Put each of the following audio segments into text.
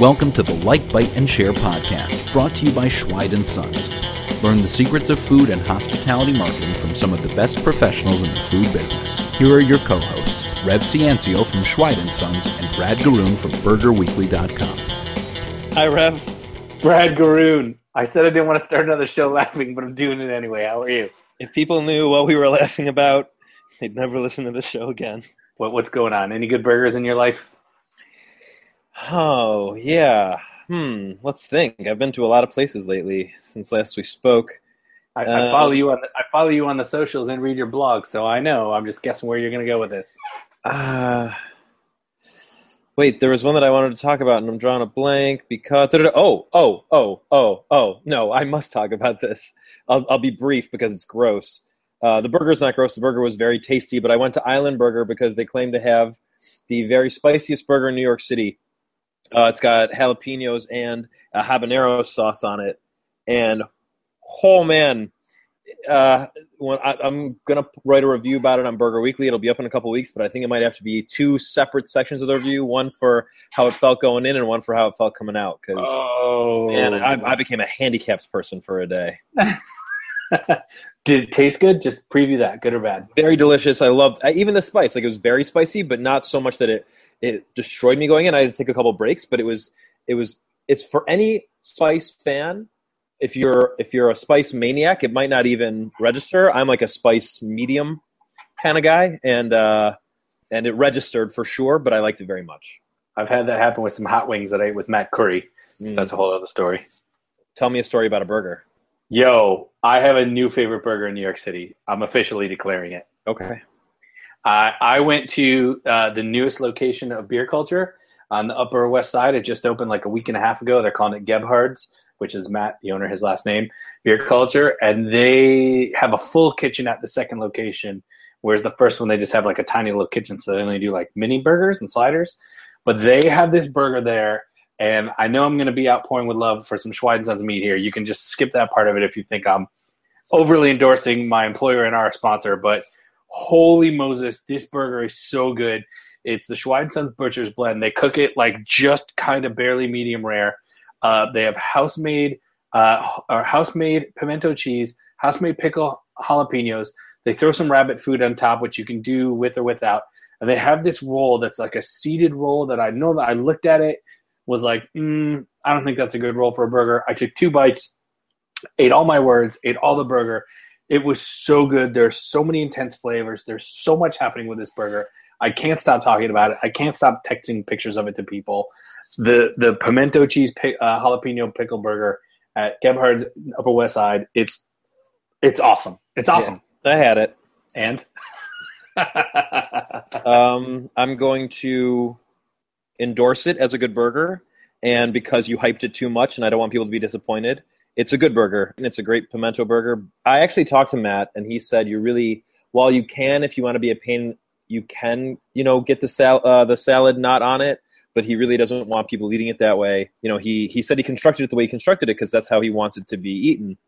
Welcome to the Like, Bite, and Share podcast, brought to you by Schweid & Sons. Learn the secrets of food and hospitality marketing from some of the best professionals in the food business. Here are your co-hosts, Rev Ciancio from Schweid & Sons and Brad Garoon from BurgerWeekly.com. Hi, Rev. Brad Garoon. I said I didn't want to start another show laughing, but I'm doing it anyway. How are you? If people knew what we were laughing about, they'd never listen to the show again. What, what's going on? Any good burgers in your life? Oh, yeah. Hmm, let's think. I've been to a lot of places lately since last we spoke. I, I Uh, follow you on the, I follow you on the socials and read your blog, so I know. I'm just guessing where you're going to go with this. Uh, wait, there was one that I wanted to talk about, and I'm drawing a blank because. Oh, oh, oh, oh, oh. No, I must talk about this. I'll, I'll be brief because it's gross. Uh, the burger's not gross. The burger was very tasty, but I went to Island Burger because they claim to have the very spiciest burger in New York City. Uh, it's got jalapenos and a habanero sauce on it, and oh man, uh, when I, I'm gonna write a review about it on Burger Weekly. It'll be up in a couple weeks, but I think it might have to be two separate sections of the review: one for how it felt going in, and one for how it felt coming out. Because Oh, man, I, I became a handicapped person for a day. Did it taste good? Just preview that, good or bad. Very delicious. I loved I, even the spice. Like it was very spicy, but not so much that it it destroyed me going in. I had to take a couple breaks, but it was it was it's for any spice fan. If you're if you're a spice maniac, it might not even register. I'm like a spice medium kind of guy, and uh, and it registered for sure. But I liked it very much. I've had that happen with some hot wings that I ate with Matt Curry. Mm. That's a whole other story. Tell me a story about a burger. Yo, I have a new favorite burger in New York City. I'm officially declaring it. Okay. I I went to uh, the newest location of Beer Culture on the Upper West Side. It just opened like a week and a half ago. They're calling it Gebhard's, which is Matt, the owner, his last name, Beer Culture, and they have a full kitchen at the second location. Whereas the first one, they just have like a tiny little kitchen, so they only do like mini burgers and sliders. But they have this burger there, and I know I'm going to be outpouring with love for some Schweid Sons meat here. You can just skip that part of it if you think I'm overly endorsing my employer and our sponsor, but holy Moses, this burger is so good. It's the Schweid Sons Butcher's Blend. They cook it like just kind of barely medium rare. Uh, they have house made uh, or house made pimento cheese, house made pickle jalapenos. They throw some rabbit food on top, which you can do with or without. And they have this roll that's like a seeded roll that I know that I looked at it was like, mm, I don't think that's a good roll for a burger. I took two bites, ate all my words, ate all the burger. It was so good. There's so many intense flavors. There's so much happening with this burger. I can't stop talking about it. I can't stop texting pictures of it to people. The the pimento cheese uh, jalapeno pickle burger at Gebhard's Upper West Side. It's it's awesome. It's awesome. I had it. And Um, I'm going to endorse it as a good burger, and because you hyped it too much, and I don't want people to be disappointed, it's a good burger and it's a great pimento burger. I actually talked to Matt, and he said you really, while you can, if you want to be a pain, you can, you know, get the sal- uh, the salad not on it, but he really doesn't want people eating it that way. You know, he he said he constructed it the way he constructed it because that's how he wants it to be eaten,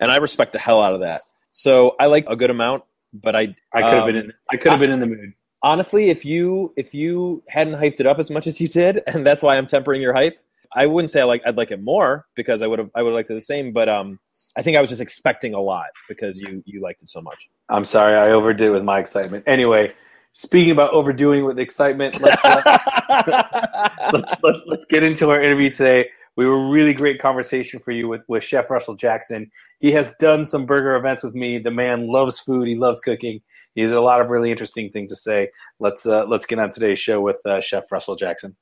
and I respect the hell out of that. So I like a good amount, but I I could have um, been in. I could have been in the mood. Honestly, if you if you hadn't hyped it up as much as you did, and that's why I'm tempering your hype, I wouldn't say I like I'd like it more because I would have I would have liked it the same, but um, I think I was just expecting a lot because you you liked it so much. I'm sorry, I overdid with my excitement. Anyway, speaking about overdoing with excitement, let's uh, let's, let, let's get into our interview today. We were really great conversation for you with, with Chef Russell Jackson. He has done some burger events with me. The man loves food. He loves cooking. He has a lot of really interesting things to say. Let's uh, let's get on today's show with uh, Chef Russell Jackson.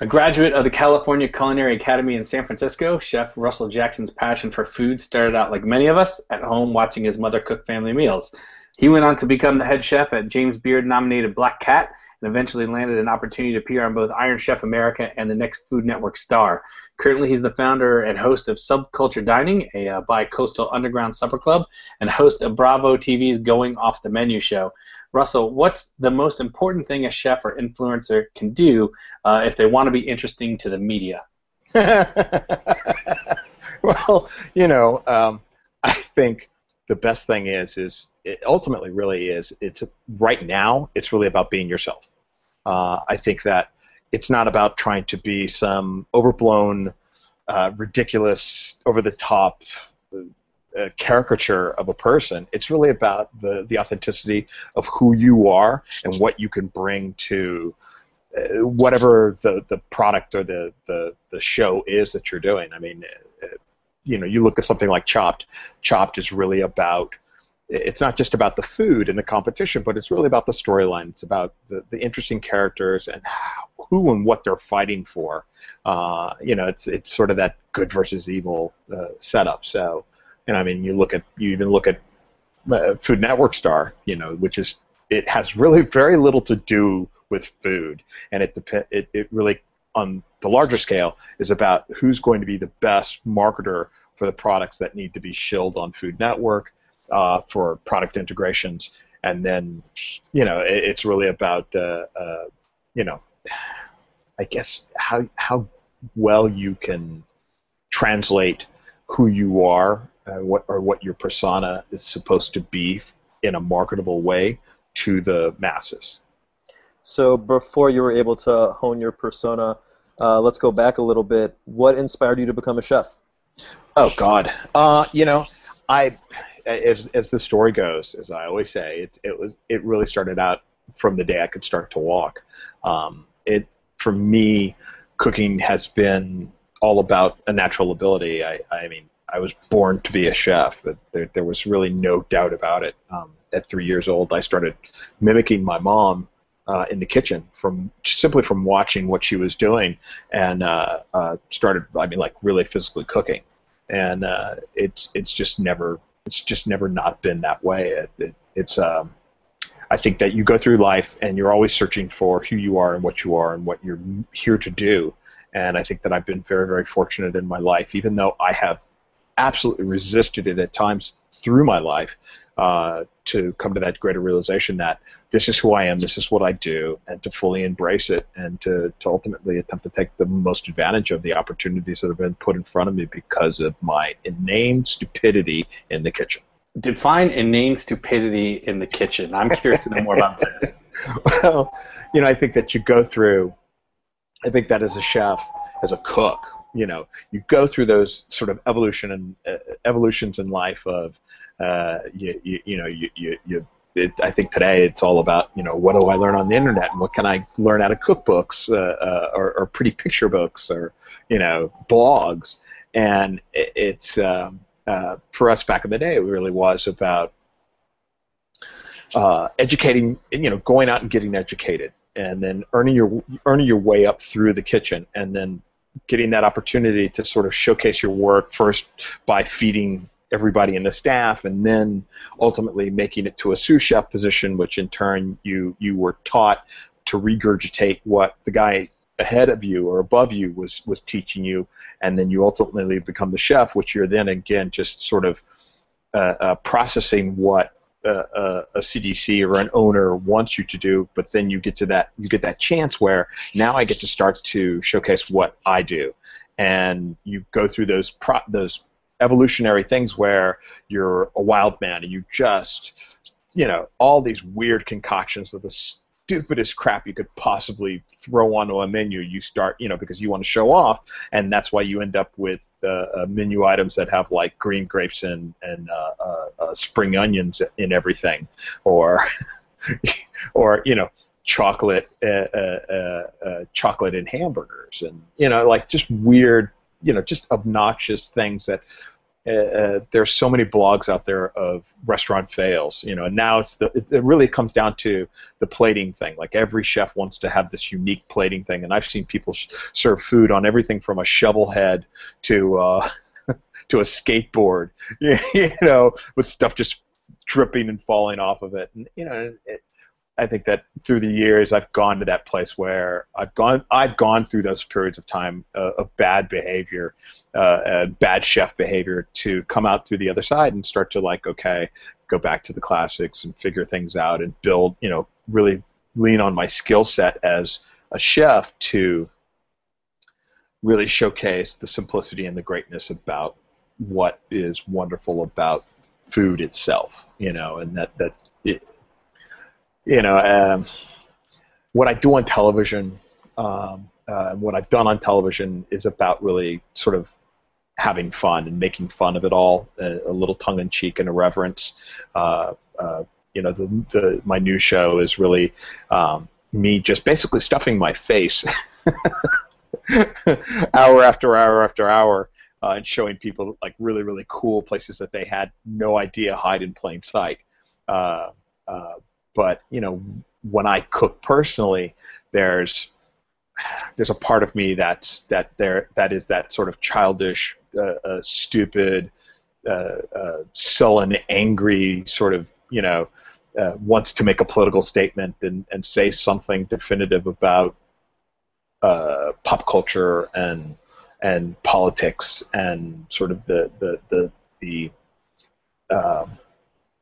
A graduate of the California Culinary Academy in San Francisco, Chef Russell Jackson's passion for food started out like many of us at home watching his mother cook family meals. He went on to become the head chef at James Beard nominated Black Cat and eventually landed an opportunity to appear on both Iron Chef America and the next Food Network star. Currently, he's the founder and host of Subculture Dining, a uh, bi-coastal underground supper club, and host of Bravo TV's Going Off the Menu show. Russell, what's the most important thing a chef or influencer can do uh, if they want to be interesting to the media? well, you know, um, I think the best thing is is it ultimately really is it's right now it's really about being yourself. Uh, I think that it's not about trying to be some overblown, uh, ridiculous, over the top uh, caricature of a person. It's really about the the authenticity of who you are and what you can bring to uh, whatever the, the product or the, the, the show is that you're doing. I mean, uh, you know, you look at something like Chopped. Chopped is really about. It's not just about the food and the competition, but it's really about the storyline. It's about the, the interesting characters and who and what they're fighting for. Uh, you know, it's it's sort of that good versus evil uh, setup. So, and I mean, you look at you even look at uh, Food Network Star, you know, which is it has really very little to do with food, and it dep- it, it really on the larger scale is about who's going to be the best marketer for the products that need to be shilled on Food Network uh, for product integrations, and then you know it, it's really about uh, uh, you know I guess how how well you can translate who you are, uh, what or what your persona is supposed to be in a marketable way to the masses. So before you were able to hone your persona, uh, let's go back a little bit. What inspired you to become a chef? Oh God, uh, you know, I as as the story goes, as I always say, it it was it really started out from the day I could start to walk. Um, it for me, cooking has been all about a natural ability. I I mean, I was born to be a chef. There there was really no doubt about it. Um, at three years old, I started mimicking my mom uh, in the kitchen from simply from watching what she was doing, and uh, uh, started. I mean, like really physically cooking, and uh, it's it's just never it's just never not been that way. It, it, it's um, I think that you go through life and you're always searching for who you are and what you are and what you're here to do. And I think that I've been very, very fortunate in my life, even though I have absolutely resisted it at times through my life uh, to come to that greater realization that this is who I am, this is what I do, and to fully embrace it and to, to ultimately attempt to take the most advantage of the opportunities that have been put in front of me because of my inane stupidity in the kitchen. Define inane stupidity in the kitchen. I'm curious to know more about this. well, you know, I think that you go through, I think that as a chef, as a cook, you know, you go through those sort of evolution and uh, evolutions in life of, uh, you, you, you know, you, you, you it, I think today it's all about you know what do I learn on the internet and what can I learn out of cookbooks uh, uh, or, or, pretty picture books or you know blogs. And it, it's um, uh, for us back in the day it really was about uh, educating you know going out and getting educated and then earning your earning your way up through the kitchen and then getting that opportunity to sort of showcase your work first by feeding everybody in the staff, and then ultimately making it to a sous chef position, which in turn you you were taught to regurgitate what the guy ahead of you or above you was was teaching you, and then you ultimately become the chef, which you're then again just sort of uh, uh, processing what uh, uh a CDC or an owner wants you to do, but then you get to that you get that chance where now I get to start to showcase what I do, and you go through those pro- those evolutionary things where you're a wild man and you just, you know, all these weird concoctions of the stupidest crap you could possibly throw onto a menu. You start, you know, because you want to show off, and that's why you end up with uh, uh, menu items that have like green grapes and and uh, uh, uh spring onions in everything, or or you know chocolate uh, chocolate in hamburgers and you know like just weird you know just obnoxious things that uh, uh, there's so many blogs out there of restaurant fails, you know, and now it's the, it, it really comes down to the plating thing. Like every chef wants to have this unique plating thing, and I've seen people sh- serve food on everything from a shovel head to uh, to a skateboard, you know, with stuff just dripping and falling off of it, and you know, it, I think that through the years I've gone to that place where I've gone I've gone through those periods of time uh, of bad behavior, uh, bad chef behavior to come out through the other side and start to like okay go back to the classics and figure things out and build you know really lean on my skill set as a chef to really showcase the simplicity and the greatness about what is wonderful about food itself, you know, and that that it, you know um, what I do on television, um, uh, what I've done on television is about really sort of having fun and making fun of it all, a, a little tongue in cheek and irreverence. Uh, uh, you know, the, the my new show is really um, me just basically stuffing my face hour after hour after hour uh, and showing people like really really cool places that they had no idea hide in plain sight. Uh, uh, but you know, when I cook personally, there's there's a part of me that's that there that is that sort of childish, uh, uh, stupid, uh, sullen, angry sort of you know uh, wants to make a political statement and, and say something definitive about uh, pop culture and and politics and sort of the the the, the um,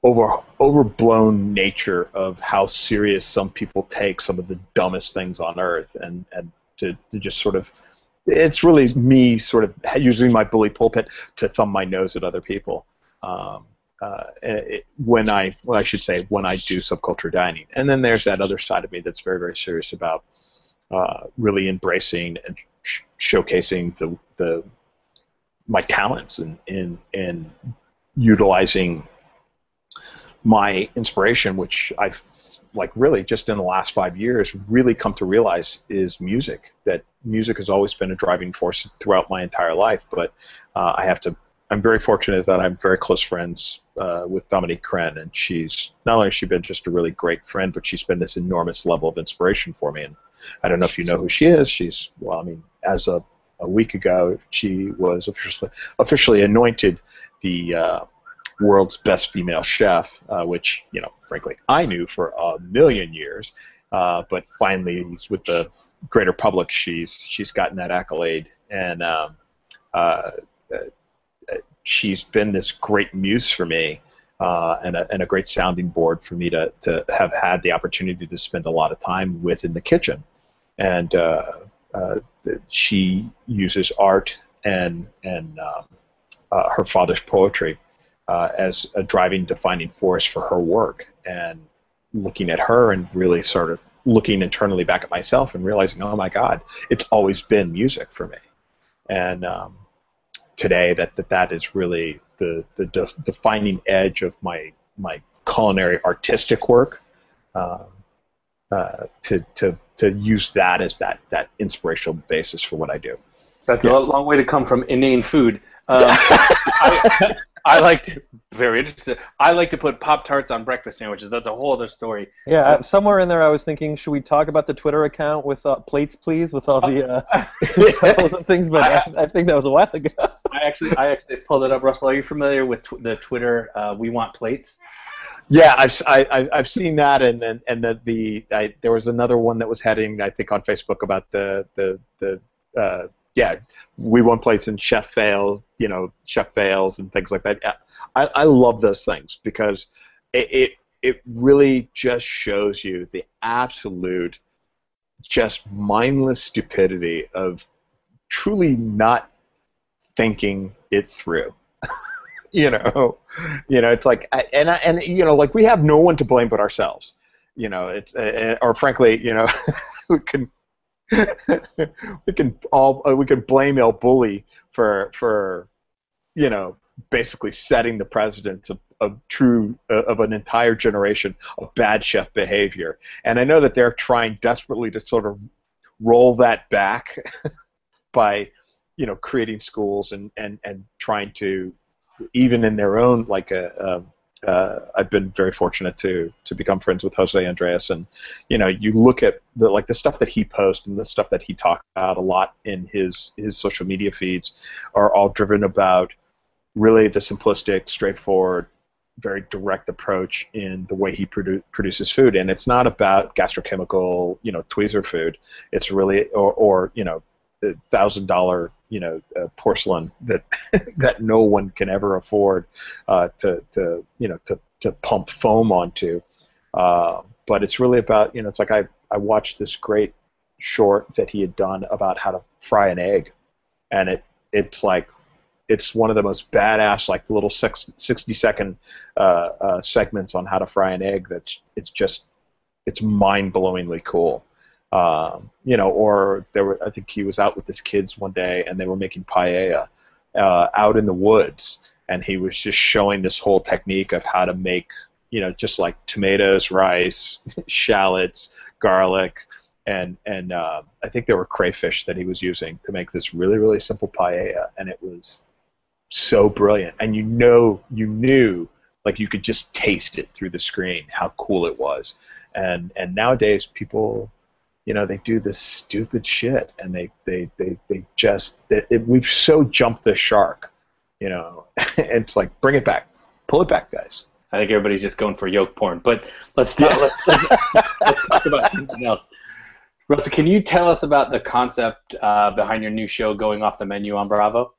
over overblown nature of how serious some people take some of the dumbest things on earth and and to, to just sort of it's really me sort of using my bully pulpit to thumb my nose at other people um, uh, it, when I, well, I should say, when I do subculture dining. And then there's that other side of me that's very, very serious about uh, really embracing and sh- showcasing the, the my talents and in, in utilizing my inspiration, which I've like really just in the last five years really come to realize is music. That music has always been a driving force throughout my entire life, but uh, I have to I'm very fortunate that I'm very close friends uh, with Dominique Crenn, and she's not only has she been just a really great friend, but she's been this enormous level of inspiration for me. And I don't know if you know who she is. She's well, I mean, as of a week ago, she was officially officially anointed the uh, world's best female chef, uh, which you know, frankly, I knew for a million years. Uh, but finally, with the greater public, she's she's gotten that accolade, and um, uh, she's been this great muse for me uh, and, a, and a great sounding board for me to, to have had the opportunity to spend a lot of time with in the kitchen. And uh, uh, she uses art and, and um, uh, her father's poetry uh, as a driving, defining force for her work. And looking at her and really sort of looking internally back at myself and realizing, oh my God, it's always been music for me. And um, today that that, that is really the, the de- defining edge of my my culinary artistic work. Um, uh, to to to use that as that that inspirational basis for what I do. That's yeah. a long way to come from inane food. Um, I, I like to very interesting. I like to put Pop Tarts on breakfast sandwiches. That's a whole other story. Yeah, uh, somewhere in there, I was thinking, should we talk about the Twitter account with uh, plates, please, with all the uh, things? But I, I, think that was a while ago. I actually, I actually pulled it up. Russell, are you familiar with tw- the Twitter? Uh, we want plates. Yeah, I've I, I've seen that, and and and the, the I, there was another one that was heading, I think, on Facebook about the the the uh, yeah, we want plates and chef fails, you know, chef fails and things like that. I, I love those things because it, it it really just shows you the absolute just mindless stupidity of truly not thinking it through. you know, you know, it's like, and I, and you know, like we have no one to blame but ourselves. You know, it's uh, or frankly, you know, we can we can all uh, we can blame El Bulli for for you know basically setting the precedent of, of true uh, of an entire generation of bad chef behavior. And I know that they're trying desperately to sort of roll that back by you know creating schools and and and trying to even in their own like a, a uh, I've been very fortunate to to become friends with Jose Andres, and you know, you look at the like the stuff that he posts and the stuff that he talks about a lot in his his social media feeds are all driven about really the simplistic, straightforward, very direct approach in the way he produ- produces food, and it's not about gastrochemical, you know, tweezer food. It's really or or you know, thousand dollar you know uh, porcelain that that no one can ever afford uh, to to you know to to pump foam onto. Uh, but it's really about you know it's like I I watched this great short that he had done about how to fry an egg, and it it's like it's one of the most badass like little six, 60 second uh, uh, segments on how to fry an egg. That's it's just it's mind blowingly cool. Um, you know, or there were I think he was out with his kids one day and they were making paella uh, out in the woods, and he was just showing this whole technique of how to make you know just like tomatoes, rice, shallots, garlic, and and uh, I think there were crayfish that he was using to make this really really simple paella, and it was so brilliant. And you know, you knew like you could just taste it through the screen how cool it was. And and nowadays people, you know, they do this stupid shit, and they they they they just it, it, we've so jumped the shark, you know. it's like bring it back, pull it back, guys. I think everybody's just going for yoke porn. But let's talk, let's, let's, let's talk about something else. Russell, can you tell us about the concept uh, behind your new show going off the menu on Bravo?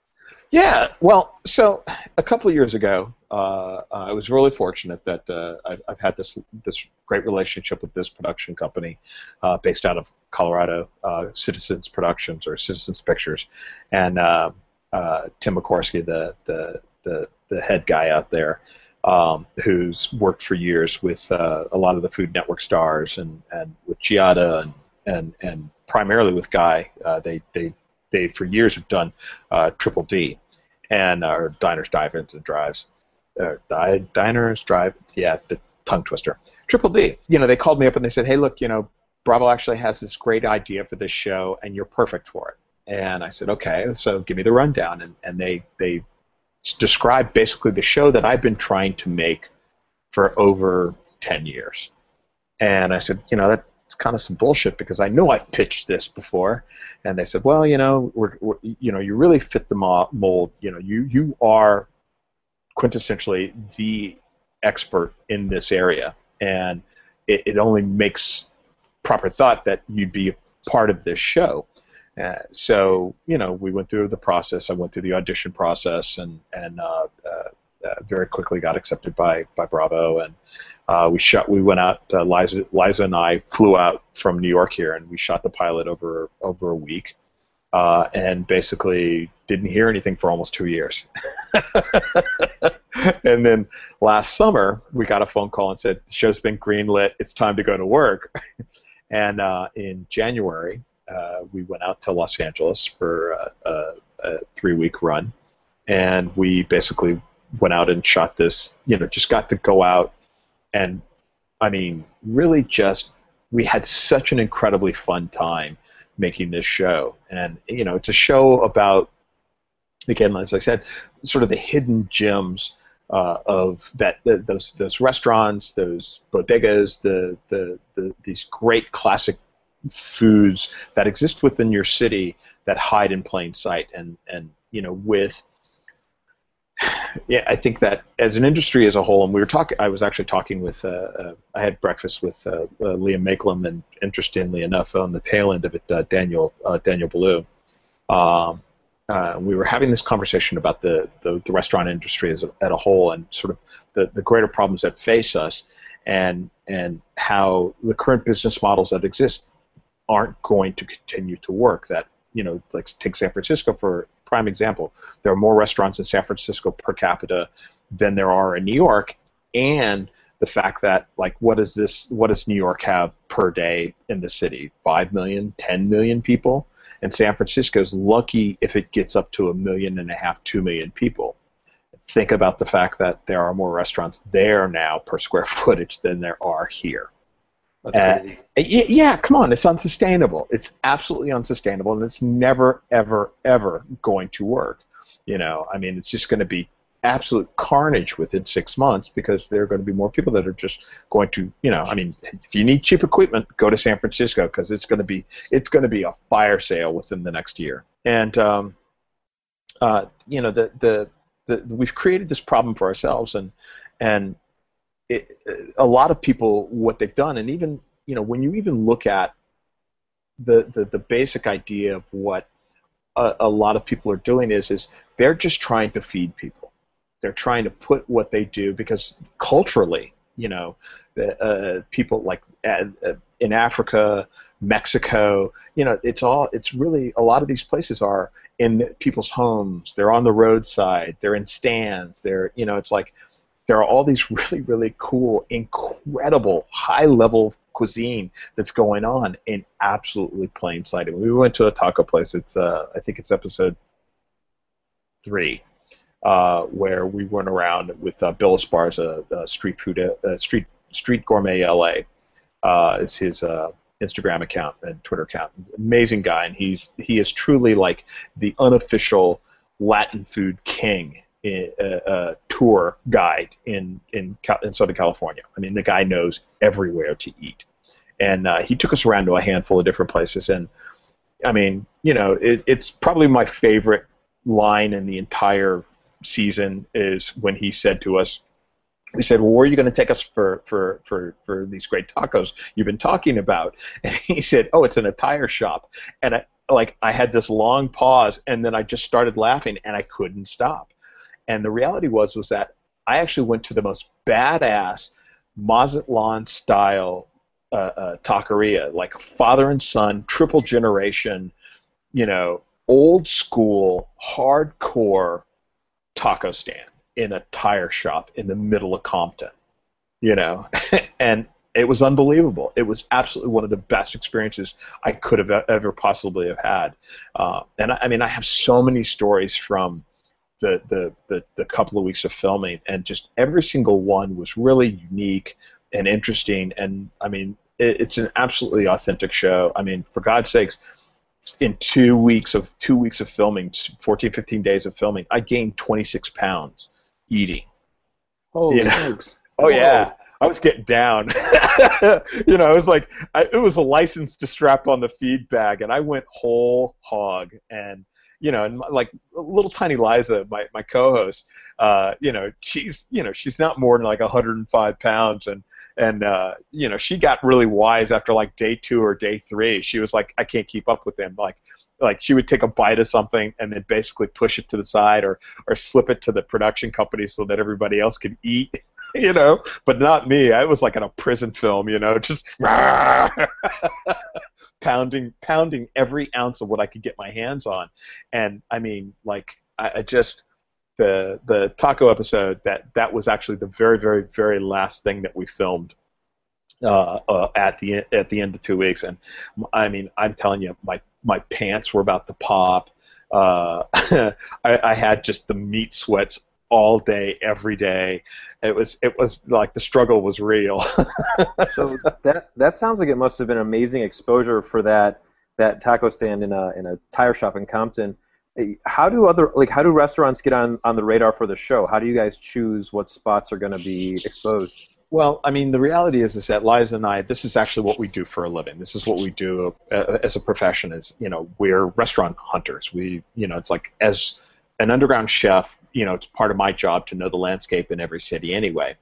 Yeah, well, so a couple of years ago, uh, I was really fortunate that uh, I've, I've, had this this great relationship with this production company uh, based out of Colorado, uh, Citizens Productions or Citizens Pictures, and uh, uh, Tim McOsker, the, the the the head guy out there, um, who's worked for years with a lot of the Food Network stars and and with Giada and and and primarily with Guy. they they they for years have done Triple D and our diners, dive-ins, and drives. Uh, diners, drive, yeah, the tongue twister. Triple D. You know, they called me up and they said, "Hey, look, you know, Bravo actually has this great idea for this show, and you're perfect for it." And I said, "Okay, so give me the rundown." And and they they described basically the show that I've been trying to make for over ten years. And I said, you know, that it's kind of some bullshit because I know I've pitched this before, and they said, well, you know, we're, we're you know, you really fit the mold. You know, you you are quintessentially the expert in this area, and it, it only makes proper thought that you'd be a part of this show. Uh, so you know, we went through the process. I went through the audition process, and and uh, uh very quickly got accepted by by Bravo, and uh, we shot. We went out. Uh, Liza, Liza and I flew out from New York here, and we shot the pilot over over a week, uh, and basically didn't hear anything for almost two years. and then last summer, we got a phone call and said the show's been greenlit. It's time to go to work. and uh, in January, uh, we went out to Los Angeles for a, a three week run, and we basically went out and shot this. You know, just got to go out and I mean, really just we had such an incredibly fun time making this show, and you know, it's a show about again, as I said, sort of the hidden gems uh, of that those those restaurants, those bodegas, the, the the these great classic foods that exist within your city that hide in plain sight, and and you know with yeah, I think that as an industry as a whole, and we were talking, I was actually talking with, uh, uh, I had breakfast with uh, uh Liam Mayclem, and interestingly enough, on the tail end of it, uh, Daniel uh, Daniel Boulud. Um, we were having this conversation about the, the, the restaurant industry as a, at a whole, and sort of the, the greater problems that face us, and and how the current business models that exist aren't going to continue to work. That you know, like take San Francisco for prime example. There are more restaurants in San Francisco per capita than there are in New York, and the fact that like what does this what does New York have per day in the city? Five million, ten million people, and San Francisco is lucky if it gets up to a million and a half, two million people. Think about the fact that there are more restaurants there now per square footage than there are here. That's uh, yeah, come on, it's unsustainable. It's absolutely unsustainable, and it's never, ever, ever going to work. You know, I mean, it's just going to be absolute carnage within six months because there are going to be more people that are just going to, you know, I mean, if you need cheap equipment, go to San Francisco because it's going to be it's going to be a fire sale within the next year. And um, uh, you know, the, the the we've created this problem for ourselves, and and it, a lot of people what they've done, and even you know when you even look at the the, the basic idea of what a, a lot of people are doing is is they're just trying to feed people. They're trying to put what they do because culturally, you know, uh, people like uh, uh in Africa, Mexico. You know, it's all. It's really a lot of these places are in people's homes. They're on the roadside. They're in stands. They're you know, it's like there are all these really really cool, incredible, high level cuisine that's going on in absolutely plain sight. And we went to a taco place. It's uh, I think it's episode three, uh, where we went around with uh, Bill Esparza, uh, street food, uh, street street gourmet LA. Uh, is his uh, Instagram account and Twitter account. Amazing guy, and he's he is truly like the unofficial Latin food king in, uh, tour guide in in in Southern California. I mean, the guy knows everywhere to eat, and uh, he took us around to a handful of different places. And I mean, you know, it, it's probably my favorite line in the entire season is when he said to us, we said, "Well, where are you going to take us for for for for these great tacos you've been talking about?" And he said, "Oh, it's in a tire shop." And I like I had this long pause, and then I just started laughing, and I couldn't stop. And the reality was was that I actually went to the most badass Mazatlan style uh, uh, taqueria, like father and son, triple generation, you know, old school, hardcore taco stand in a tire shop in the middle of Compton, you know, and it was unbelievable. It was absolutely one of the best experiences I could have ever possibly have had. Uh, and I, I mean, I have so many stories from the, the, the, the couple of weeks of filming, and just every single one was really unique and interesting. And I mean, it, it's an absolutely authentic show. I mean, for God's sakes, in two weeks of two weeks of filming, 14, 15 days of filming, I gained 26 pounds eating. Holy You know? Oh yeah, I was getting down. you know, it was like I, it was a license to strap on the feed bag, and I went whole hog. And you know, and like little tiny Liza, my my co-host, uh, you know, she's you know she's not more than like 105 pounds, and and uh, you know she got really wise after like day two or day three. She was like, I can't keep up with him. Like like she would take a bite of something and then basically push it to the side or or slip it to the production company so that everybody else could eat you know but not me i was like in a prison film you know just pounding pounding every ounce of what i could get my hands on and i mean like i, I just the the taco episode that that was actually the very very very last thing that we filmed uh, uh, at the at the end of two weeks, and I mean, I'm telling you, my my pants were about to pop. Uh, I, I had just the meat sweats all day, every day. It was it was like the struggle was real. So that that sounds like it must have been amazing exposure for that that taco stand in a in a tire shop in Compton. Eh, How do other like how do restaurants get on on the radar for the show? How do you guys choose what spots are going to be exposed? Well, I mean, the reality is, is that Liza and I, this is actually what we do for a living. This is what we do uh, as a profession. Is you know, we're restaurant hunters. We, you know, it's like as an underground chef, you know, it's part of my job to know the landscape in every city anyway,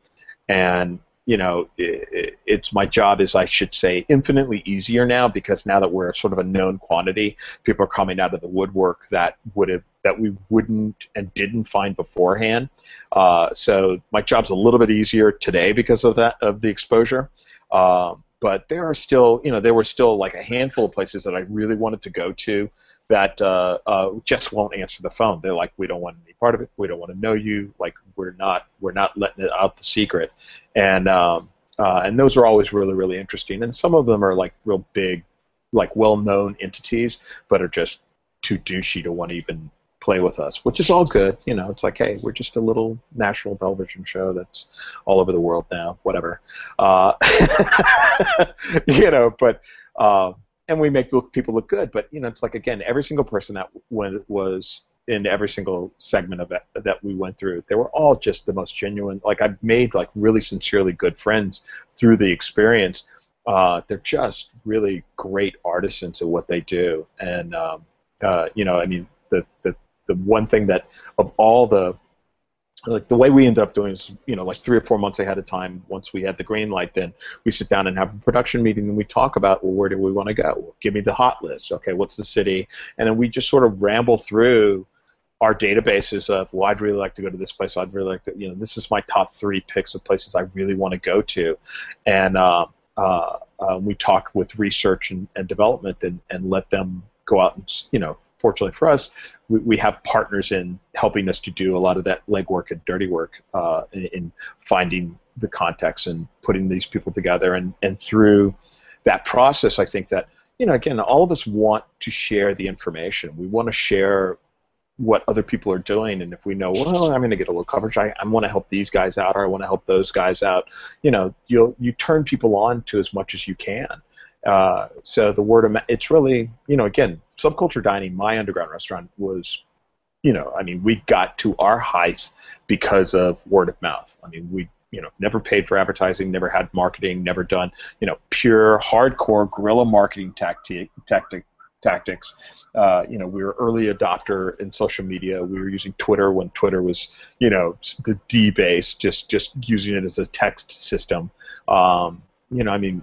and you know, it, it's my job is I should say infinitely easier now because now that we're sort of a known quantity, people are coming out of the woodwork that would have that we wouldn't and didn't find beforehand. Uh, so my job's a little bit easier today because of that of the exposure. Uh, but there are still, you know, there were still like a handful of places that I really wanted to go to that uh, uh, just won't answer the phone. They're like, we don't want any part of it. We don't want to know you. Like we're not we're not letting it out the secret. And um, uh, and those are always really really interesting. And some of them are like real big, like well known entities, but are just too douchey to want to even play with us, which is all good. You know, it's like, hey, we're just a little national television show that's all over the world now, whatever. Uh, you know, but uh, and we make people look good. But you know, it's like again, every single person that when was in every single segment of it that we went through, they were all just the most genuine. Like I've made like really sincerely good friends through the experience. Uh, they're just really great artisans at what they do, and um, uh, you know, I mean, the, the the one thing that of all the like the way we ended up doing is, you know, like three or four months ahead of time. Once we had the green light, then we sit down and have a production meeting, and we talk about, well, where do we want to go? Give me the hot list. Okay, what's the city? And then we just sort of ramble through our databases of, well, I'd really like to go to this place. I'd really like to, you know, this is my top three picks of places I really want to go to, and uh, uh, uh, we talk with research and, and development and, and let them go out and you know fortunately for us we, we have partners in helping us to do a lot of that legwork and dirty work uh, in, in finding the context and putting these people together. And, and through that process I think that you know again all of us want to share the information. We want to share what other people are doing. And if we know well i'm going to get a little coverage i, I want to help these guys out or i want to help those guys out you know you'll you turn people on to as much as you can uh, so the word of it's really you know again subculture dining my underground restaurant was you know i mean we got to our height because of word of mouth i mean we you know never paid for advertising never had marketing never done you know pure hardcore guerrilla marketing tactic tactic tactics. Uh, you know, we were early adopter in social media. We were using Twitter when Twitter was, you know, the D base, just just using it as a text system. Um, you know, I mean,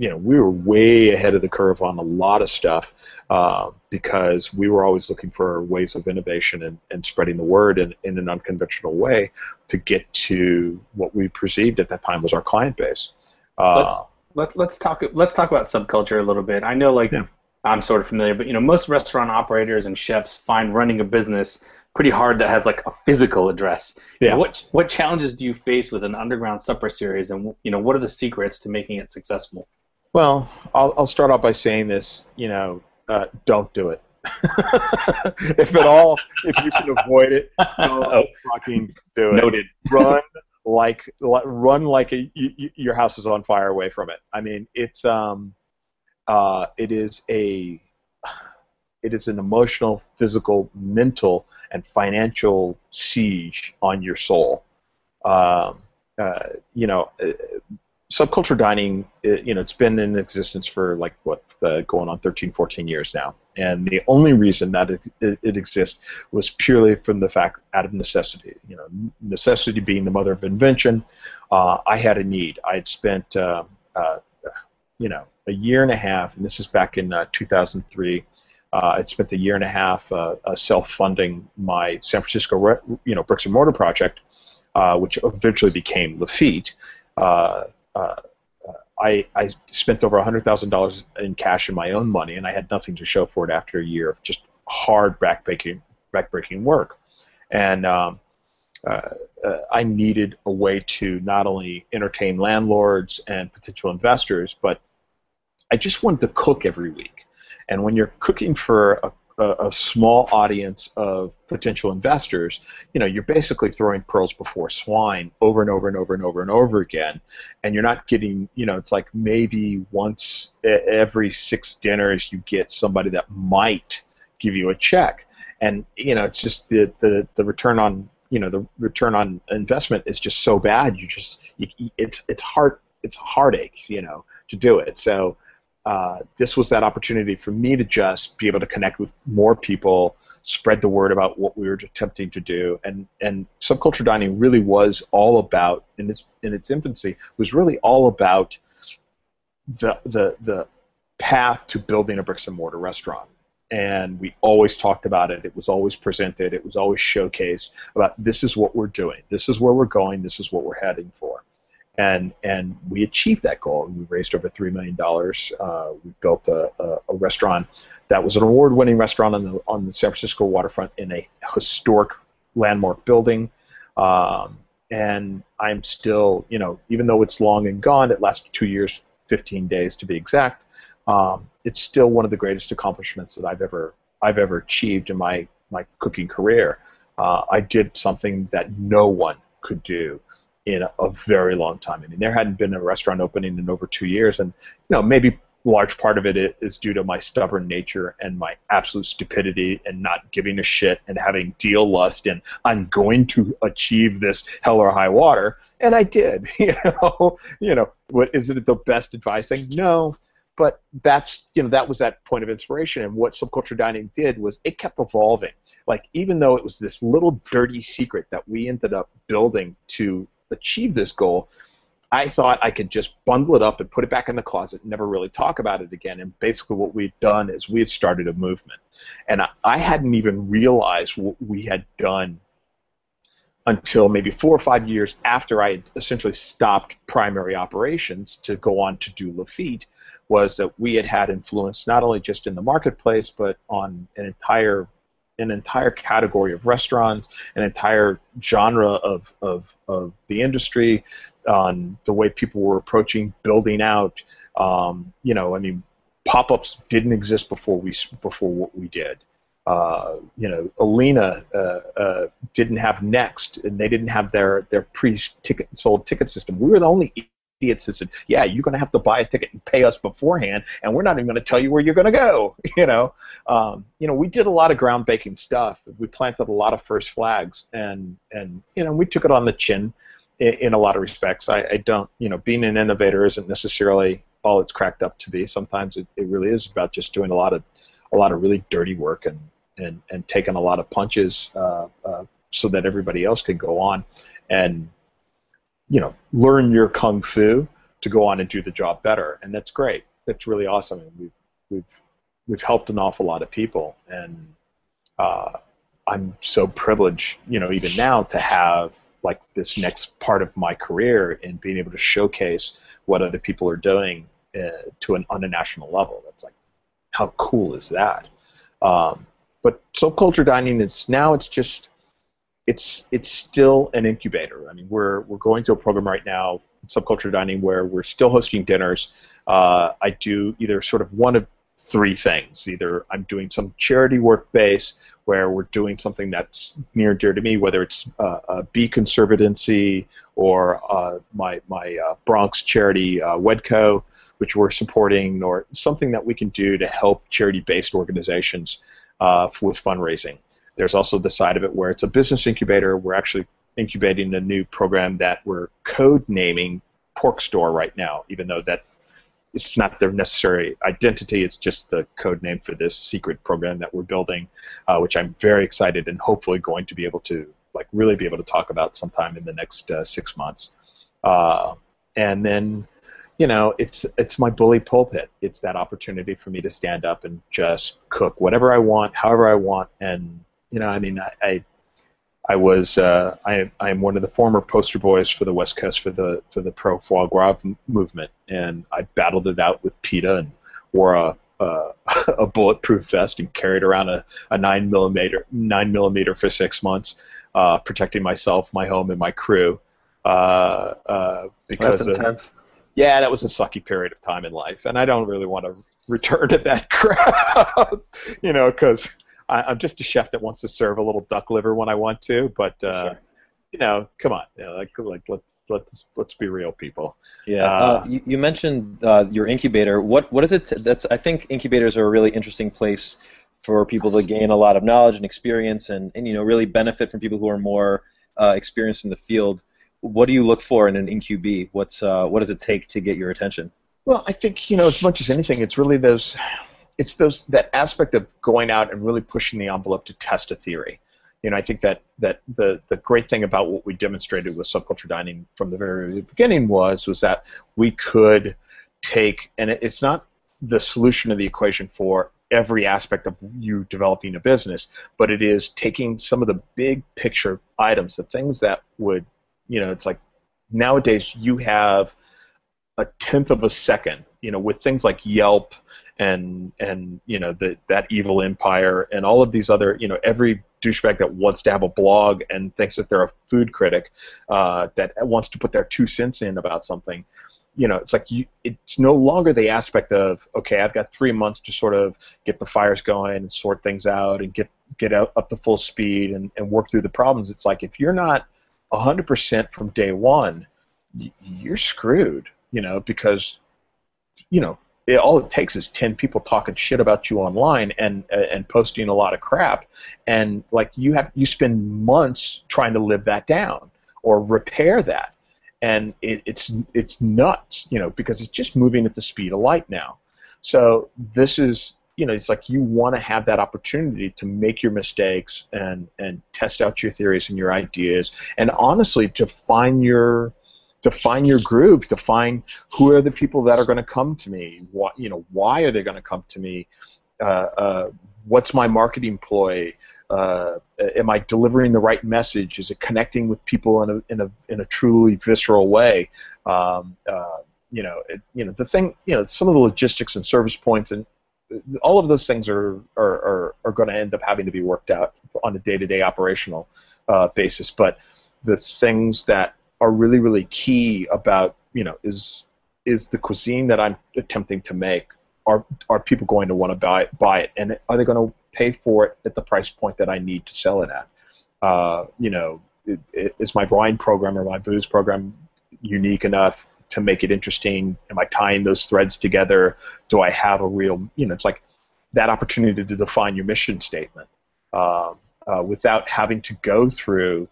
you know, we were way ahead of the curve on a lot of stuff uh, because we were always looking for ways of innovation and, and spreading the word in, in an unconventional way to get to what we perceived at that time was our client base. Uh, let's, let, let's talk. Let's talk about subculture a little bit. I know, like, yeah. I'm sort of familiar, but you know, most restaurant operators and chefs find running a business pretty hard that has like a physical address. Yeah. What what challenges do you face with an underground supper series, and you know, what are the secrets to making it successful? Well, I'll I'll start off by saying this. You know, uh, don't do it. if at all, if you can avoid it, don't oh. fucking do it. Noted. Run like run like a, your house is on fire away from it. I mean, it's um uh, it is a it is an emotional, physical, mental, and financial siege on your soul. Um, uh, you know, uh, subculture dining, it, you know, it's been in existence for like what, uh, going on 13, 14 years now. And the only reason that it, it, it, exists was purely from the fact out of necessity. You know, necessity being the mother of invention. Uh, I had a need. I had spent, uh, uh, you know, a year and a half, and this is back in uh, 2003. Uh, I'd spent a year and a half self-funding my San Francisco, you know, bricks and mortar project, which eventually became Lafitte. Uh, I, I spent over $100,000 in cash in my own money, and I had nothing to show for it after a year of just hard backbreaking, backbreaking work. And um, uh, uh, I needed a way to not only entertain landlords and potential investors, but I just wanted to cook every week. And when you're cooking for a, a, a, small audience of potential investors, you know, you're basically throwing pearls before swine over and over and over and over and over again. And you're not getting, you know, it's like maybe once every six dinners you get somebody that might give you a check. And, you know, it's just the, the, the return on, you know, the return on investment is just so bad. You just, you, it's, it's hard, it's heartache, you know, to do it. So, uh, this was that opportunity for me to just be able to connect with more people, spread the word about what we were attempting to do, and and subculture dining really was all about in its in its infancy was really all about the the the path to building a bricks and mortar restaurant. And we always talked about it. It was always presented. It was always showcased about this is what we're doing. This is where we're going. This is what we're heading for and and we achieved that goal. We raised over three million dollars. Uh, we built a, a, a, restaurant that was an award-winning restaurant on the on the San Francisco waterfront in a historic landmark building. Um, and I'm still, you know, even though it's long and gone, it lasted two years, 15 days to be exact. Um, it's still one of the greatest accomplishments that I've ever I've ever achieved in my my cooking career. Uh, I did something that no one could do in a, a, very long time. I mean, there hadn't been a restaurant opening in over two years, and you know, maybe large part of it is due to my stubborn nature and my absolute stupidity and not giving a shit and having deal lust and I'm going to achieve this hell or high water, and I did. You know, you know, what is it the best advice thing? No. But that's you know that was that point of inspiration, and what subculture dining did was it kept evolving. Like even though it was this little dirty secret that we ended up building to achieve this goal, I thought I could just bundle it up and put it back in the closet and never really talk about it again. And basically, what we'd done is we had started a movement. And I, I hadn't even realized what we had done until maybe four or five years after I had essentially stopped primary operations to go on to do Lafitte was that we had had influence not only just in the marketplace but on an entire an entire category of restaurants, an entire genre of, of, of the industry, on the way people were approaching building out. Um, you know, I mean, pop-ups didn't exist before we before what we did. Uh, you know, Alinea uh, uh, didn't have Next, and they didn't have their their pre-ticket sold ticket system. We were the only idiots that said, "Yeah, you're going to have to buy a ticket and pay us beforehand, and we're not even going to tell you where you're going to go." You know, um, you know, we did a lot of groundbreaking stuff. We planted a lot of first flags, and and you know, we took it on the chin in, in a lot of respects. I, I don't, you know, being an innovator isn't necessarily all it's cracked up to be. Sometimes it, it really is about just doing a lot of a lot of really dirty work and and and taking a lot of punches uh, uh, so that everybody else could go on and you know learn your kung fu to go on and do the job better, and that's great. That's really awesome, and we've we've we've helped an awful lot of people, and uh, I'm so privileged, you know, even now to have like this next part of my career in being able to showcase what other people are doing uh, to an on a national level. That's like, how cool is that? Um, but subculture dining is now it's just it's it's still an incubator. I mean, we're we're going through a program right now, subculture dining, where we're still hosting dinners. Uh, I do either sort of one of three things. Either I'm doing some charity work base where we're doing something that's near and dear to me, whether it's uh, a bee conservancy or uh, my my uh, Bronx charity uh, WHEDco, which we're supporting, or something that we can do to help charity-based organizations uh, with fundraising. There's also the side of it where it's a business incubator. We're actually incubating a new program that we're code naming Pork Store right now, even though that it's not their necessary identity. It's just the code name for this secret program that we're building, uh, which I'm very excited and hopefully going to be able to like really be able to talk about sometime in the next uh, six months. Uh, and then, you know, it's it's my bully pulpit. It's that opportunity for me to stand up and just cook whatever I want, however I want, and you know, I mean, I, I I was uh, I I am one of the former poster boys for the West Coast for the for the pro foie gras movement, and I battled it out with PETA and wore a a, a bulletproof vest and carried around a, a nine millimeter nine millimeter for six months, uh, protecting myself, my home, and my crew. Uh, uh, because That's intense. Of, yeah, that was a sucky period of time in life, and I don't really want to return to that crowd, you know, because I, am just a chef that wants to serve a little duck liver when I want to, but uh, sure. you know, come on, you know, like like let's let's let's be real, people. Yeah, uh, uh, you, you, mentioned uh, your incubator. What what is it? T- that's I think incubators are a really interesting place for people to gain a lot of knowledge and experience, and, and you know really benefit from people who are more uh, experienced in the field. What do you look for in an incubee? What's uh, what does it take to get your attention? Well, I think you know as much as anything, it's really those it's those that aspect of going out and really pushing the envelope to test a theory. You know, I think that that the the great thing about what we demonstrated with subculture dining from the very beginning was was that we could take and it's not the solution of the equation for every aspect of you developing a business, but it is taking some of the big picture items, the things that would, you know, it's like nowadays you have a tenth of a second, you know, with things like Yelp and and you know the, that evil empire and all of these other you know every douchebag that wants to have a blog and thinks that they're a food critic uh, that wants to put their two cents in about something you know it's like you, it's no longer the aspect of okay i've got three months to sort of get the fires going and sort things out and get get out up to full speed and, and work through the problems. It's like if you're not 100% from day one you're screwed you know because you know it, all it takes is 10 people talking shit about you online and uh, and posting a lot of crap. And like you have you spend months trying to live that down or repair that. And it, it's it's nuts you know because it's just moving at the speed of light now. So this is you know it's like you want to have that opportunity to make your mistakes and and test out your theories and your ideas and honestly to find your to find your groove, to find who are the people that are going to come to me. What you know, why are they going to come to me? Uh, uh, what's my marketing ploy? uh, am I delivering the right message? Is it connecting with people in a in a in a truly visceral way? Um, uh, you know, it, you know the thing. You know, some of the logistics and service points and all of those things are are are, are going to end up having to be worked out on a day to day operational uh, basis. But the things that are really really key about you know is is the cuisine that I'm attempting to make are are people going to want to buy buy it? And are they going to pay for it at the price point that I need to sell it at? Uh, you know it, it, is my wine program or my booze program unique enough to make it interesting? Am I tying those threads together? Do I have a real you know it's like that opportunity to define your mission statement uh, uh, without having to go through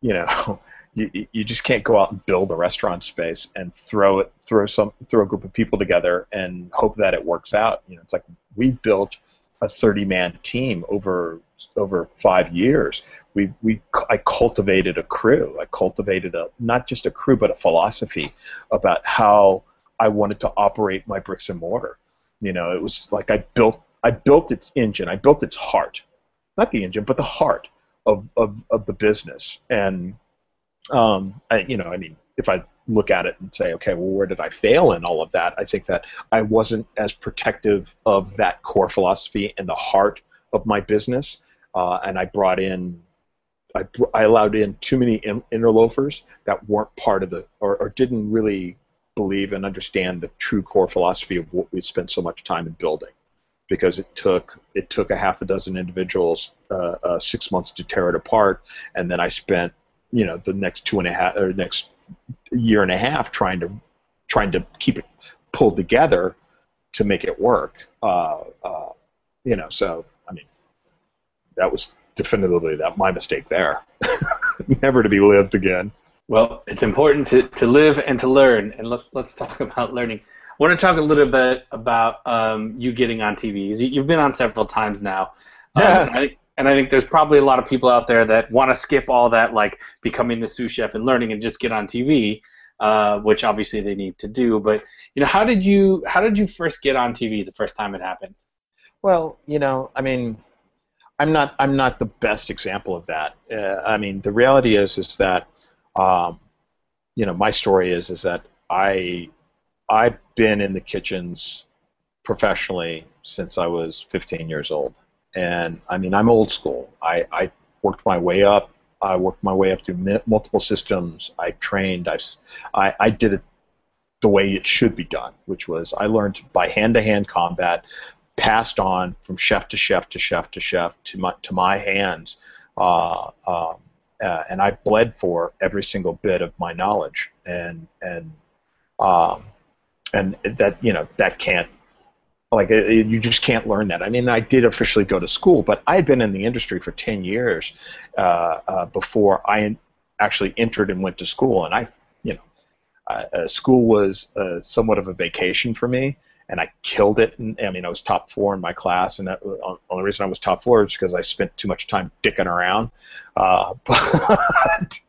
you know you, you just can't go out and build a restaurant space and throw it throw some throw a group of people together and hope that it works out. You know, it's like we built a 30 man team over over five years. We we I cultivated a crew. I cultivated a not just a crew but a philosophy about how I wanted to operate my bricks and mortar. You know, it was like I built I built its engine. I built its heart, not the engine, but the heart of of, of the business and um, I, you know, I mean, if I look at it and say, okay, well, where did I fail in all of that? I think that I wasn't as protective of that core philosophy and the heart of my business, uh, and I brought in, I, I allowed in too many in, interlopers that weren't part of the, or, or didn't really believe and understand the true core philosophy of what we spent so much time in building. Because it took it took a half a dozen individuals uh, uh, six months to tear it apart, and then I spent you know the next two and a half or next year and a half trying to trying to keep it pulled together to make it work. Uh, uh, you know, so I mean, that was definitively that my mistake there. Never to be lived again. Well, it's important to, to live and to learn, and let's let's talk about learning. I want to talk a little bit about um, you getting on TV. You've been on several times now. Um, yeah. I, and I think there's probably a lot of people out there that want to skip all that, like becoming the sous chef and learning, and just get on TV, uh, which obviously they need to do. But you know, how did you how did you first get on TV the first time it happened? Well, you know, I mean, I'm not I'm not the best example of that. Uh, I mean, the reality is is that, um, you know, my story is is that I I've been in the kitchens professionally since I was 15 years old. And I mean, I'm old school. I, I worked my way up. I worked my way up through multiple systems. I trained. I, I, I did it the way it should be done, which was I learned by hand-to-hand combat, passed on from chef to chef to chef to chef to my to my hands, uh, um, uh, and I bled for every single bit of my knowledge, and and um, and that you know that can't like you just can't learn that. I mean, I did officially go to school, but I had been in the industry for ten years uh, uh, before I actually entered and went to school. And I, you know, uh, uh school was uh, somewhat of a vacation for me, and I killed it. And, I mean, I was top four in my class, and the only reason I was top four is because I spent too much time dicking around, uh, but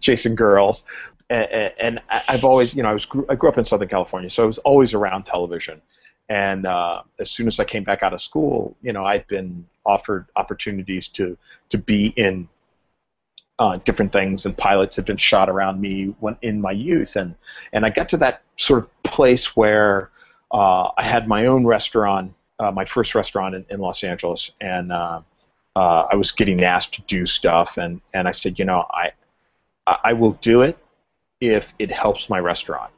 chasing girls. And, and I've always, you know, I was I grew up in Southern California, so I was always around television and uh, as soon as I came back out of school, you know, I'd been offered opportunities to to be in uh, different things, and pilots had been shot around me when in my youth, and and I got to that sort of place where uh, I had my own restaurant, uh, my first restaurant in, in Los Angeles, and uh, uh, I was getting asked to do stuff, and and I said, you know, I I will do it if it helps my restaurant.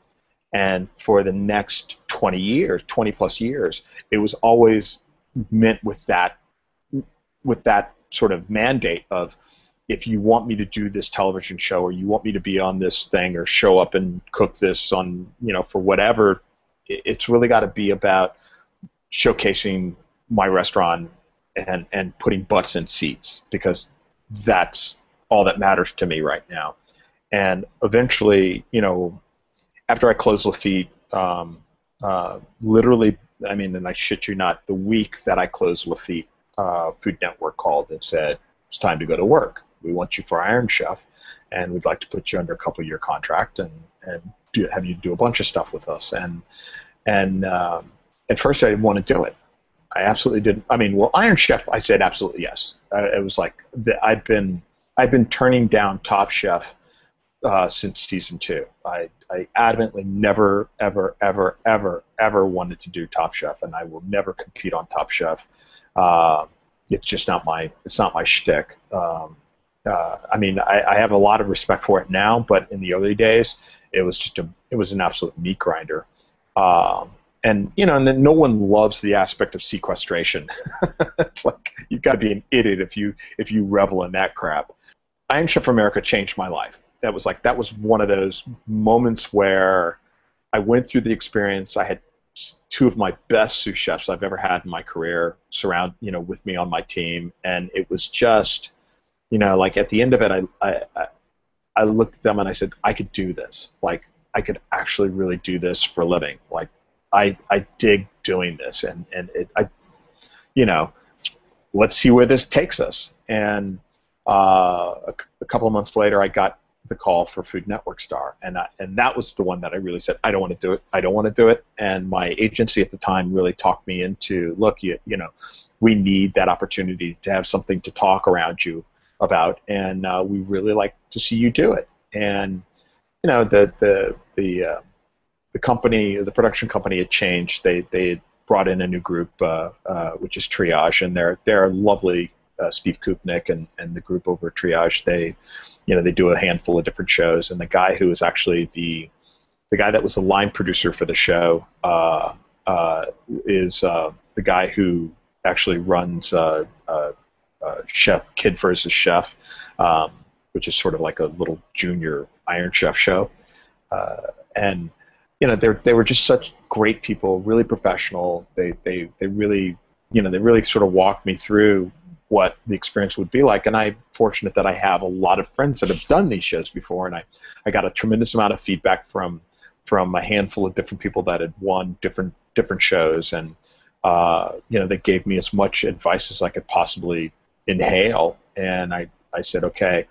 And for the next 20 years, 20 plus years, it was always meant with that, with that sort of mandate of, if you want me to do this television show or you want me to be on this thing or show up and cook this on, you know, for whatever, it's really got to be about showcasing my restaurant and, and putting butts in seats because that's all that matters to me right now. And eventually, you know, after I closed Lafitte, um, uh, literally, I mean, and I shit you not, the week that I closed Lafitte, uh, Food Network called and said, it's time to go to work. We want you for Iron Chef, and we'd like to put you under a couple year contract and, and do, have you do a bunch of stuff with us. And, and um, at first I didn't want to do it. I absolutely didn't. I mean, well, Iron Chef, I said absolutely yes. Uh, it was like I'd been I'd been turning down Top Chef uh, since season two. I I adamantly never ever ever ever ever wanted to do Top Chef, and I will never compete on Top Chef. Uh, it's just not my it's not my shtick. Um, uh, I mean, I, I have a lot of respect for it now, but in the early days, it was just a it was an absolute meat grinder. Um, and you know, and then no one loves the aspect of sequestration. it's like you've got to be an idiot if you if you revel in that crap. Iron Chef America changed my life. That was like that was one of those moments where I went through the experience. I had two of my best sous chefs I've ever had in my career surround you know with me on my team, and it was just you know like at the end of it, I I I looked at them and I said I could do this. Like I could actually really do this for a living. Like I I dig doing this, and and it, I, you know, let's see where this takes us. And uh, a, a couple of months later, I got the call for Food Network Star, and I, and that was the one that I really said I don't want to do it. I don't want to do it. And my agency at the time really talked me into look, you you know, we need that opportunity to have something to talk around you about, and uh, we really like to see you do it. And you know, the the the uh, the company, the production company had changed. They they brought in a new group, uh, uh, which is Triage, and they're they're lovely. Uh, Steve Kupnik and, and the group over Triage, they, you know, they do a handful of different shows. And the guy who is actually the, the guy that was the line producer for the show, uh, uh, is uh, the guy who actually runs uh, uh, uh, Chef Kid versus Chef, um, which is sort of like a little junior Iron Chef show. Uh, and you know, they they were just such great people, really professional. They they they really you know they really sort of walked me through what the experience would be like. And I'm fortunate that I have a lot of friends that have done these shows before, and I I got a tremendous amount of feedback from from a handful of different people that had won different different shows, and uh, you know they gave me as much advice as I could possibly inhale. And I I said okay.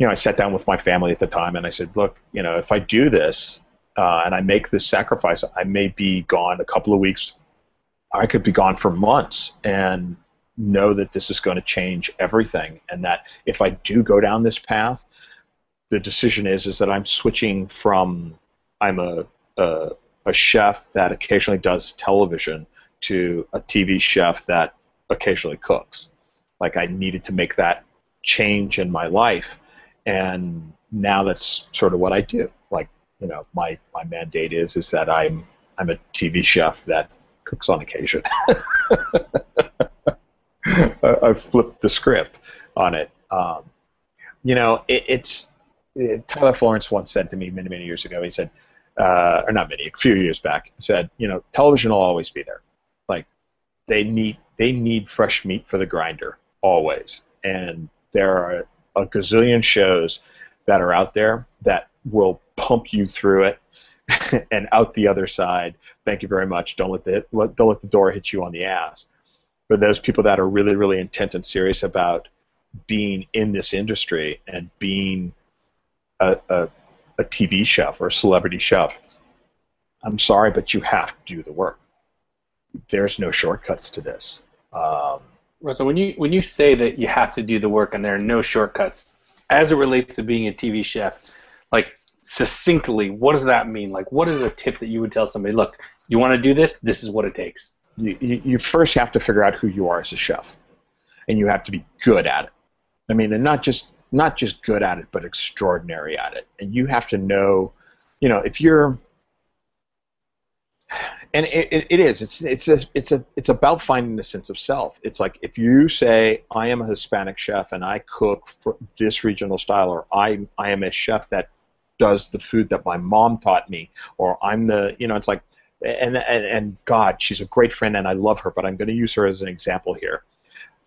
You know, I sat down with my family at the time and I said, look, you know, if I do this, uh, and I make this sacrifice, I may be gone a couple of weeks. I could be gone for months and know that this is going to change everything. And that if I do go down this path, the decision is is that I'm switching from I'm a, a, a chef that occasionally does television to a TV chef that occasionally cooks. Like I needed to make that change in my life, and now that's sort of what I do. Like you know, my, my mandate is is that I'm I'm a TV chef that cooks on occasion. I've flipped the script on it. Um, you know, it, it's it, Tyler Florence once said to me many many years ago. He said, uh, or not many, a few years back, said, you know, television will always be there. Like they need they need fresh meat for the grinder always, and there are a gazillion shows that are out there that will pump you through it and out the other side. Thank you very much. Don't let the let, don't let the door hit you on the ass. For those people that are really really intent and serious about being in this industry and being a, a, a TV chef or a celebrity chef, I'm sorry, but you have to do the work. There's no shortcuts to this. Um, Russell, when you when you say that you have to do the work and there are no shortcuts, as it relates to being a TV chef, like succinctly, what does that mean? Like, what is a tip that you would tell somebody? Look, you want to do this. This is what it takes. You, you, first have to figure out who you are as a chef, and you have to be good at it. I mean, and not just not just good at it, but extraordinary at it. And you have to know, you know, if you're and it, it is it's it's a, it's a it's about finding a sense of self it's like if you say i am a hispanic chef and i cook for this regional style or i i am a chef that does the food that my mom taught me, or I'm the, you know, it's like, and and, and God, she's a great friend and I love her, but I'm going to use her as an example here.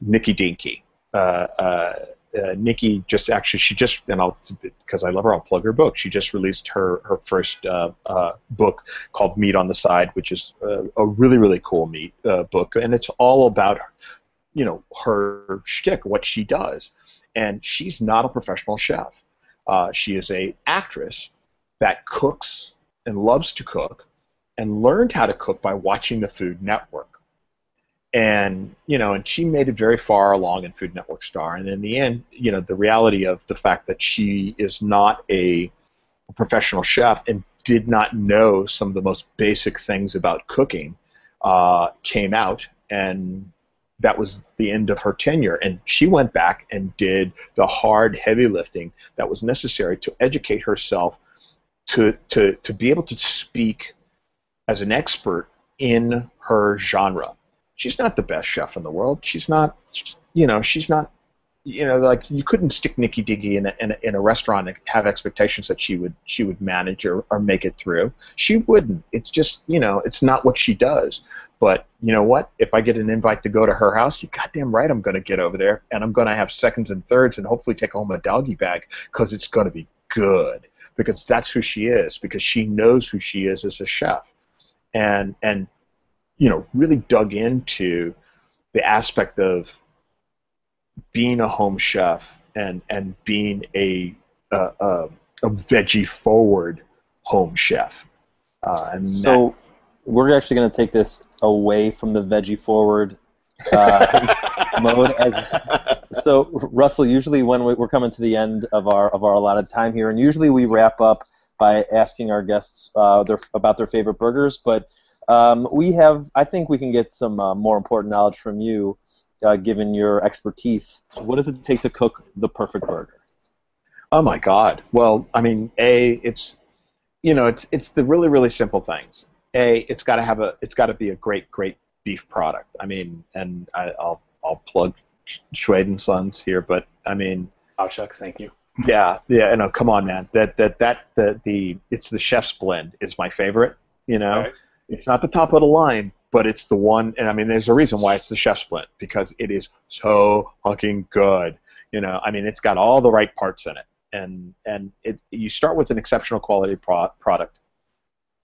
Nikki Dinki. Uh, uh, uh, Nikki just actually she just and I'll because I love her I'll plug her book. She just released her her first uh, uh, book called Meat on the Side, which is uh, a really really cool meat uh, book, and it's all about you know her shtick, what she does, and she's not a professional chef. Uh, she is a actress that cooks and loves to cook and learned how to cook by watching the Food Network. and you know, and she made it very far along in Food Network Star. And in the end, you know, the reality of the fact that she is not a professional chef and did not know some of the most basic things about cooking uh, came out, and that was the end of her tenure. And she went back and did the hard, heavy lifting that was necessary to educate herself to to to be able to speak as an expert in her genre. She's not the best chef in the world. She's not, you know, she's not you know, like you couldn't stick Nikki Dinki in a, in a, in a restaurant and have expectations that she would she would manage or, or make it through. She wouldn't. It's just you know, it's not what she does. But you know what? If I get an invite to go to her house, you goddamn right I'm going to get over there and I'm going to have seconds and thirds and hopefully take home a doggy bag because it's going to be good because that's who she is because she knows who she is as a chef and and you know really dug into the aspect of being a home chef and and being a a, a, a veggie forward home chef. Uh, and so that, we're actually going to take this away from the veggie forward uh, mode. As so, Russell, usually when we're coming to the end of our of our allotted time here, and usually we wrap up by asking our guests uh, their, about their favorite burgers, but um, we have, I think, we can get some uh, more important knowledge from you uh, given your expertise, what does it take to cook the perfect burger? Oh my God! Well, I mean, a it's you know it's it's the really really simple things. A it's got to have a it's got to be a great great beef product. I mean, and I, will I'll plug Schweid and Sons here, but I mean, oh shucks, thank you. Yeah, yeah, no, come on, man. That that that the the it's the chef's blend is my favorite. You know, right. it's not the top of the line, but it's the one, and I mean, there's a reason why it's the chef's blend because it is so fucking good. You know, I mean, it's got all the right parts in it, and and it you start with an exceptional quality pro- product,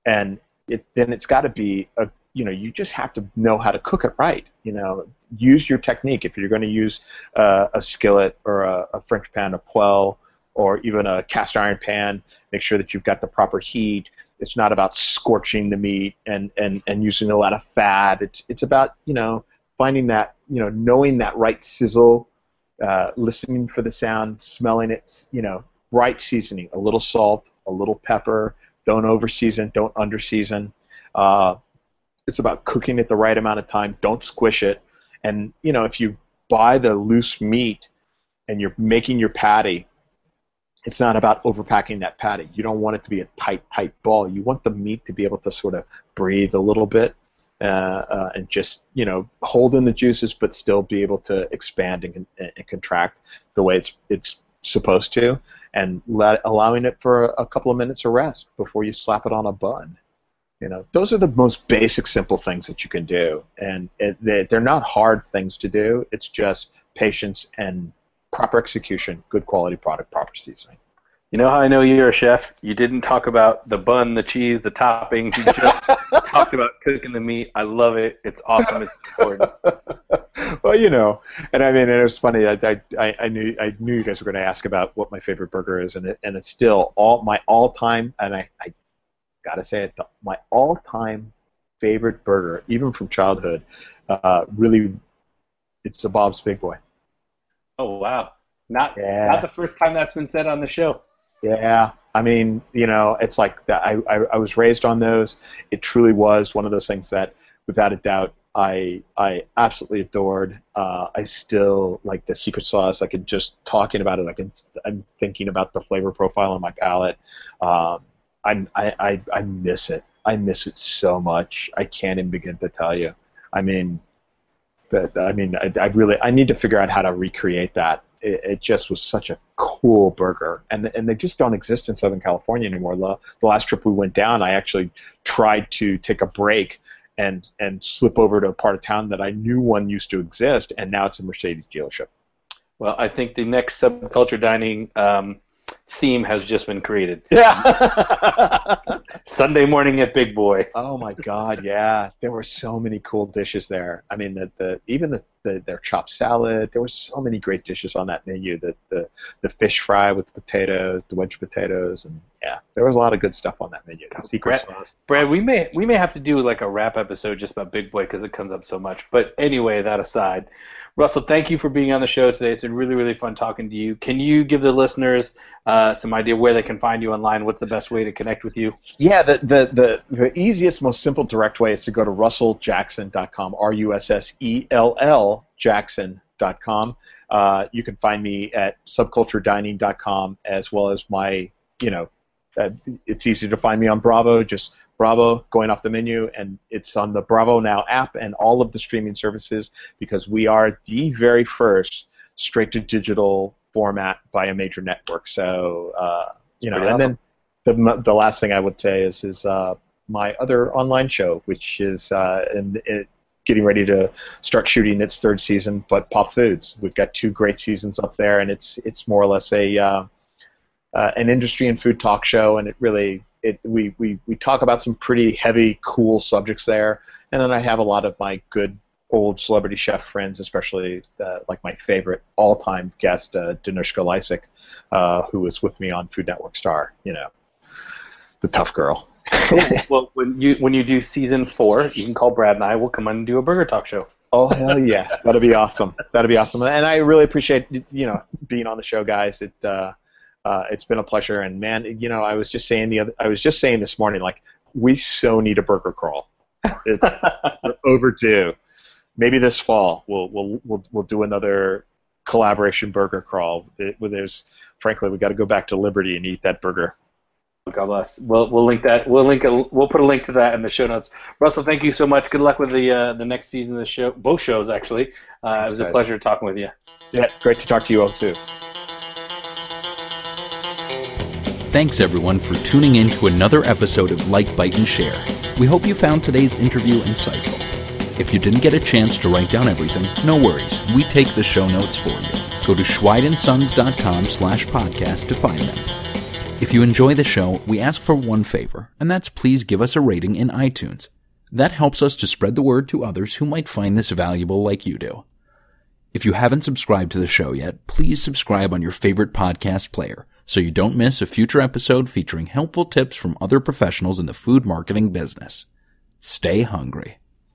and it then it's got to be a you know you just have to know how to cook it right. You know, use your technique if you're going to use uh, a skillet or a, a French pan, a poêle, or even a cast iron pan. Make sure that you've got the proper heat it's not about scorching the meat and, and, and using a lot of fat. It's it's about you know finding that you know knowing that right sizzle, uh, listening for the sound, smelling it. You know, right seasoning, a little salt, a little pepper. Don't over season, don't under season. Uh, it's about cooking it the right amount of time. Don't squish it. And you know, if you buy the loose meat and you're making your patty, it's not about overpacking that patty. You don't want it to be a tight, tight ball. You want the meat to be able to sort of breathe a little bit uh, uh, and just you know hold in the juices, but still be able to expand and, and contract the way it's it's supposed to, and let, allowing it for a, a couple of minutes of rest before you slap it on a bun. You know, those are the most basic, simple things that you can do, and it, they, they're not hard things to do. It's just patience and proper execution, good quality product, proper seasoning. You know how I know you're a chef? You didn't talk about the bun, the cheese, the toppings. You just talked about cooking the meat. I love it. It's awesome. It's important. well, you know, and I mean, it was funny. I, I, I knew I knew you guys were going to ask about what my favorite burger is, and it, and it's still all my all time. And I, I gotta say it, my all time favorite burger, even from childhood, uh, really, it's the Bob's Big Boy. Oh wow! Not yeah. not the first time that's been said on the show. Yeah, I mean, you know, it's like that. I, I I was raised on those. It truly was one of those things that, without a doubt, I I absolutely adored. Uh, I still like the secret sauce. I could just talking about it. I can I'm thinking about the flavor profile on my palate. Um, I, I I miss it. I miss it so much. I can't even begin to tell you. I mean, but I mean, I, I, really I need to figure out how to recreate that. It, it, just was such a cool burger, and and they just don't exist in Southern California anymore. The, the last trip we went down, I actually tried to take a break and and slip over to a part of town that I knew one used to exist, and now it's a Mercedes dealership. Well, I think the next subculture dining um, theme has just been created. Yeah. Sunday morning at Big Boy. Oh my God, yeah. There were so many cool dishes there. I mean, the, the even the, the, their chopped salad. There were so many great dishes on that menu. The the the fish fry with the potatoes, the wedge potatoes, and yeah, there was a lot of good stuff on that menu. The secret Brad, sauce. Brad, we may we may have to do like a wrap episode just about Big Boy because it comes up so much. But anyway, that aside, Russell, thank you for being on the show today. It's been really really fun talking to you. Can you give the listeners uh, some idea where they can find you online? What's the best way to connect with you? Yeah, the, the, the, the easiest, most simple, direct way is to go to russelljackson.com, R U S S E L L Jackson.com. Uh, you can find me at subculturedining.com as well as my, you know, uh, it's easy to find me on Bravo, just Bravo going off the menu, and it's on the Bravo Now app and all of the streaming services because we are the very first straight to digital format by a major network. So, uh, you know, and then the, the last thing I would say is is uh, my other online show, which is uh, in, it, getting ready to start shooting its third season, but Pop Foods. We've got two great seasons up there, and it's it's more or less a uh, uh, an industry and food talk show, and it really it we, we we talk about some pretty heavy, cool subjects there, and then I have a lot of my good old celebrity chef friends, especially uh, like my favorite all-time guest, uh, Danushka Lysek, uh, who was with me on Food Network Star. You know, the tough girl. well, when you when you do season four, you can call Brad and I. We'll come on and do a burger talk show. Oh hell yeah, that'd be awesome. That'd be awesome. And I really appreciate you know being on the show, guys. It uh, uh, it's been a pleasure. And man, you know, I was just saying the other, I was just saying this morning, like we so need a burger crawl. It's overdue. Maybe this fall we'll we'll we'll we'll do another collaboration burger crawl. It, where there's frankly we got to go back to Liberty and eat that burger. God bless. We'll we'll link that. We'll link a, we'll put a link to that in the show notes. Russell, thank you so much. Good luck with the uh, the next season of the show. Both shows actually. Uh, it was a pleasure talking with you. Yeah, great to talk to you all too. Thanks everyone for tuning in to another episode of Like, Bite, and Share. We hope you found today's interview insightful. If you didn't get a chance to write down everything, no worries. We take the show notes for you. Go to schweidandsons.com slash podcast to find them. If you enjoy the show, we ask for one favor, and that's please give us a rating in iTunes. That helps us to spread the word to others who might find this valuable like you do. If you haven't subscribed to the show yet, please subscribe on your favorite podcast player so you don't miss a future episode featuring helpful tips from other professionals in the food marketing business. Stay hungry.